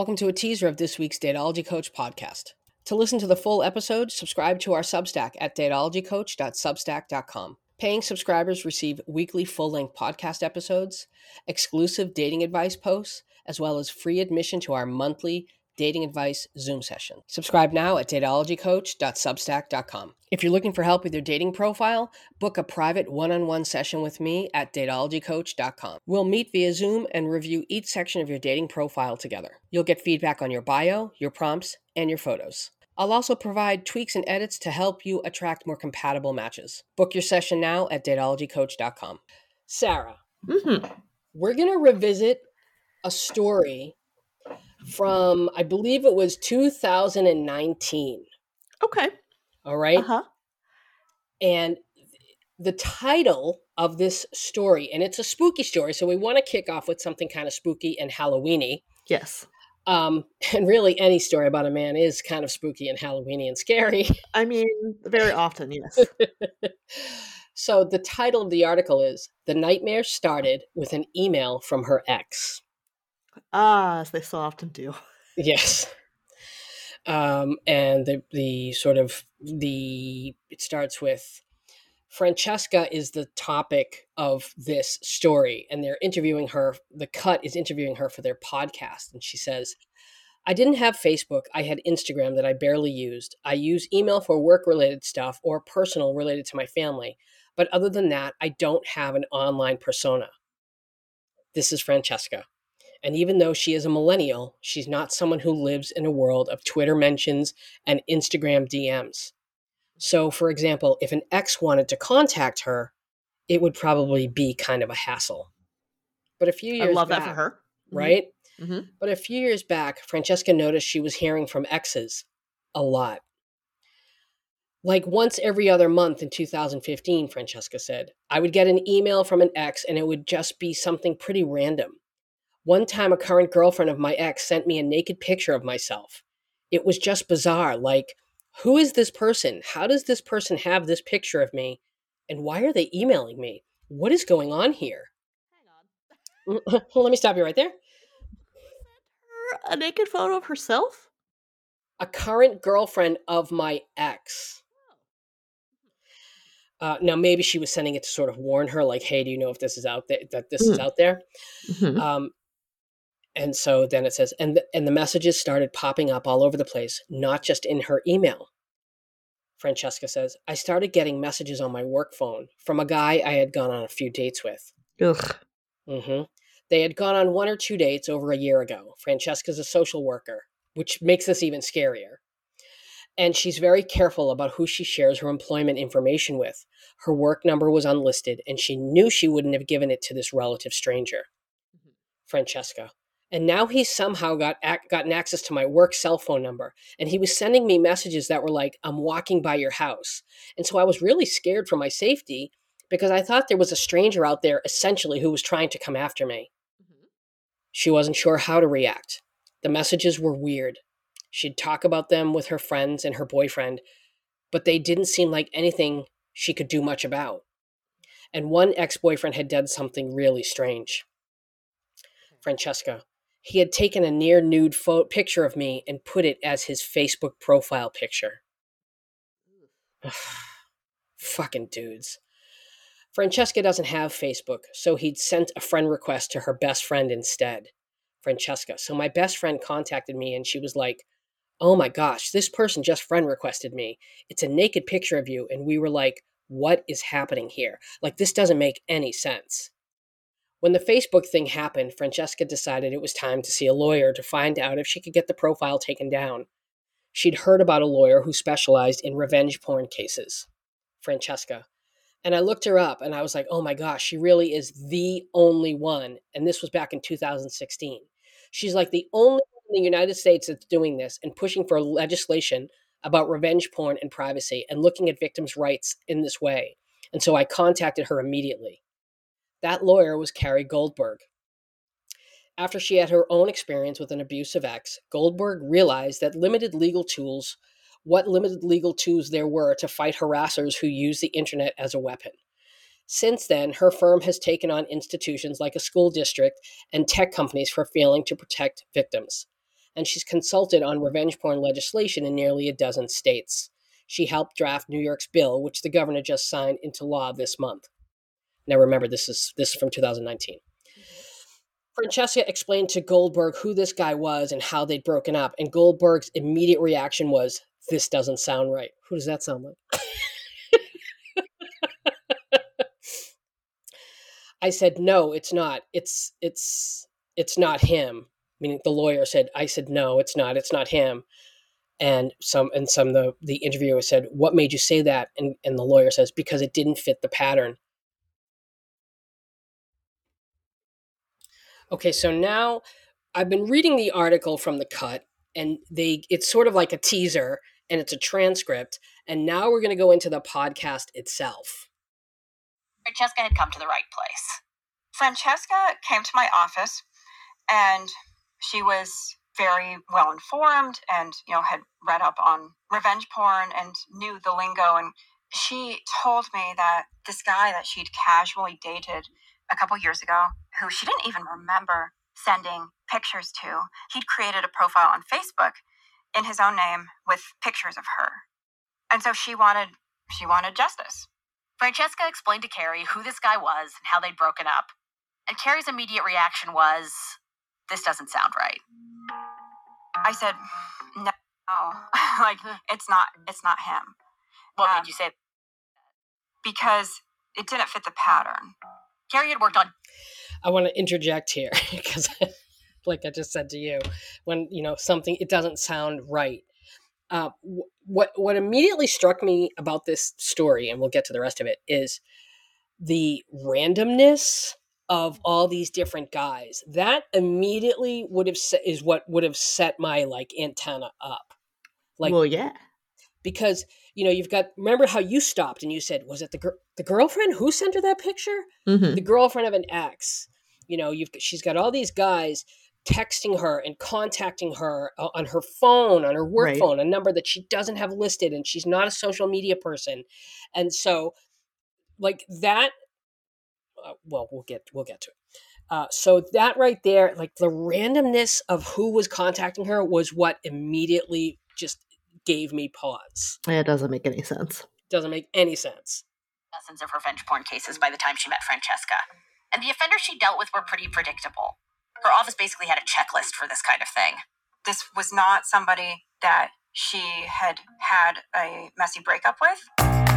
Welcome to a teaser of this week's Datology Coach podcast. To listen to the full episode, subscribe to our Substack at datologycoach.substack.com. Paying subscribers receive weekly full length podcast episodes, exclusive dating advice posts, as well as free admission to our monthly dating advice Zoom session. Subscribe now at datologycoach.substack.com. If you're looking for help with your dating profile, book a private one on one session with me at datologycoach.com. We'll meet via Zoom and review each section of your dating profile together. You'll get feedback on your bio, your prompts, and your photos. I'll also provide tweaks and edits to help you attract more compatible matches. Book your session now at datologycoach.com. Sarah, Mm-hmm. we're going to revisit a story from, I believe it was 2019. Okay. All right. Uh huh. And the title of this story, and it's a spooky story, so we want to kick off with something kind of spooky and Halloweeny. Yes. Um, and really, any story about a man is kind of spooky and Halloweeny and scary. I mean, very often, yes. so the title of the article is "The Nightmare Started with an Email from Her Ex." Ah, as they so often do. Yes. Um, and the the sort of the it starts with Francesca is the topic of this story, and they're interviewing her. The cut is interviewing her for their podcast, and she says, "I didn't have Facebook. I had Instagram that I barely used. I use email for work related stuff or personal related to my family, but other than that, I don't have an online persona." This is Francesca. And even though she is a millennial, she's not someone who lives in a world of Twitter mentions and Instagram DMs. So, for example, if an ex wanted to contact her, it would probably be kind of a hassle. But a few years I love back, that for her. Mhm. right? Mhm. But a few years back, Francesca noticed she was hearing from exes a lot. Like once every other month in 2015, Francesca said, I would get an email from an ex and it would just be something pretty random. One time, a current girlfriend of my ex sent me a naked picture of myself. It was just bizarre. Like, who is this person? How does this person have this picture of me? And why are they emailing me? What is going on here? Let me stop you right there. A naked photo of herself. a current girlfriend of my ex. Uh, now, maybe she was sending it to sort of warn her, like, "Hey, do you know if this is out there? That this is Mm. out there?" Mhm. Um, and so then it says, and the, and the messages started popping up all over the place, not just in her email. Francesca says, I started getting messages on my work phone from a guy I had gone on a few dates with. Ugh. hmm They had gone on one or two dates over a year ago. Francesca's a social worker, which makes this even scarier. And she's very careful about who she shares her employment information with. Her work number was unlisted, and she knew she wouldn't have given it to this relative stranger. Mhm. Francesca. And now he somehow got ac- gotten access to my work cell phone number, and he was sending me messages that were like, "I'm walking by your house," and so I was really scared for my safety because I thought there was a stranger out there, essentially, who was trying to come after me. Mhm. She wasn't sure how to react. The messages were weird. She'd talk about them with her friends and her boyfriend, but they didn't seem like anything she could do much about. And one ex boyfriend had done something really strange. Francesca, he had taken a near nude pho- picture of me and put it as his Facebook profile picture. Fucking dudes. Francesca doesn't have Facebook, so he'd sent a friend request to her best friend instead. Francesca. So my best friend contacted me and she was like, Oh my gosh, this person just friend requested me. It's a naked picture of you. And we were like, What is happening here? Like, this doesn't make any sense. When the Facebook thing happened, Francesca decided it was time to see a lawyer to find out if she could get the profile taken down. She'd heard about a lawyer who specialized in revenge porn cases. Francesca. And I looked her up and I was like, oh my gosh, she really is the only one. And this was back in 2016. She's like the only one in the United States that's doing this and pushing for legislation about revenge porn and privacy and looking at victims' rights in this way. And so I contacted her immediately. That lawyer was Carrie Goldberg. After she had her own experience with an abusive ex, Goldberg realized that limited legal tools, what limited legal tools there were to fight harassers who use the internet as a weapon. Since then, her firm has taken on institutions like a school district and tech companies for failing to protect victims. and she's consulted on revenge porn legislation in nearly a dozen states. She helped draft New York's bill, which the governor just signed into law this month. Now remember, this is this is from 2019. Francesca explained to Goldberg who this guy was and how they'd broken up, and Goldberg's immediate reaction was, "This doesn't sound right." Who does that sound like? I said, "No, it's not. It's it's it's not him." Meaning the lawyer said, "I said no, it's not. It's not him." And some and some the the interviewer said, "What made you say that?" And and the lawyer says, "Because it didn't fit the pattern." Okay, so now I've been reading the article from the cut and they it's sort of like a teaser and it's a transcript and now we're going to go into the podcast itself. Francesca had come to the right place. Francesca came to my office and she was very well informed and you know had read up on revenge porn and knew the lingo and she told me that this guy that she'd casually dated a couple years ago who she didn't even remember sending pictures to. He'd created a profile on Facebook in his own name with pictures of her. And so she wanted she wanted justice. Francesca explained to Carrie who this guy was and how they'd broken up. And Carrie's immediate reaction was, this doesn't sound right. I said, no, like it's not it's not him. What Um, made you say Because it didn't fit the pattern. Carrie had worked on I want to interject here because like I just said to you, when you know something it doesn't sound right. Uh, what what immediately struck me about this story, and we'll get to the rest of it, is the randomness of all these different guys. That immediately would have set, is what would have set my like antenna up, like well, yeah. Because you know you've got remember how you stopped and you said was it the the girlfriend who sent her that picture? Hmm the girlfriend of an ex. You know you've she's got all these guys texting her and contacting her o- on her phone on her work Right. phone a number that she doesn't have listed and she's not a social media person. And so like that uh, well we'll get we'll get to it. Uh, so that right there like the randomness of who was contacting her was what immediately just gave me pause It doesn't make any sense. doesn't make any sense dozens of revenge porn cases by the time she met Francesca. And the offenders she dealt with were pretty predictable. Her office basically had a checklist for this kind of thing. This was not somebody that she had had a messy breakup with.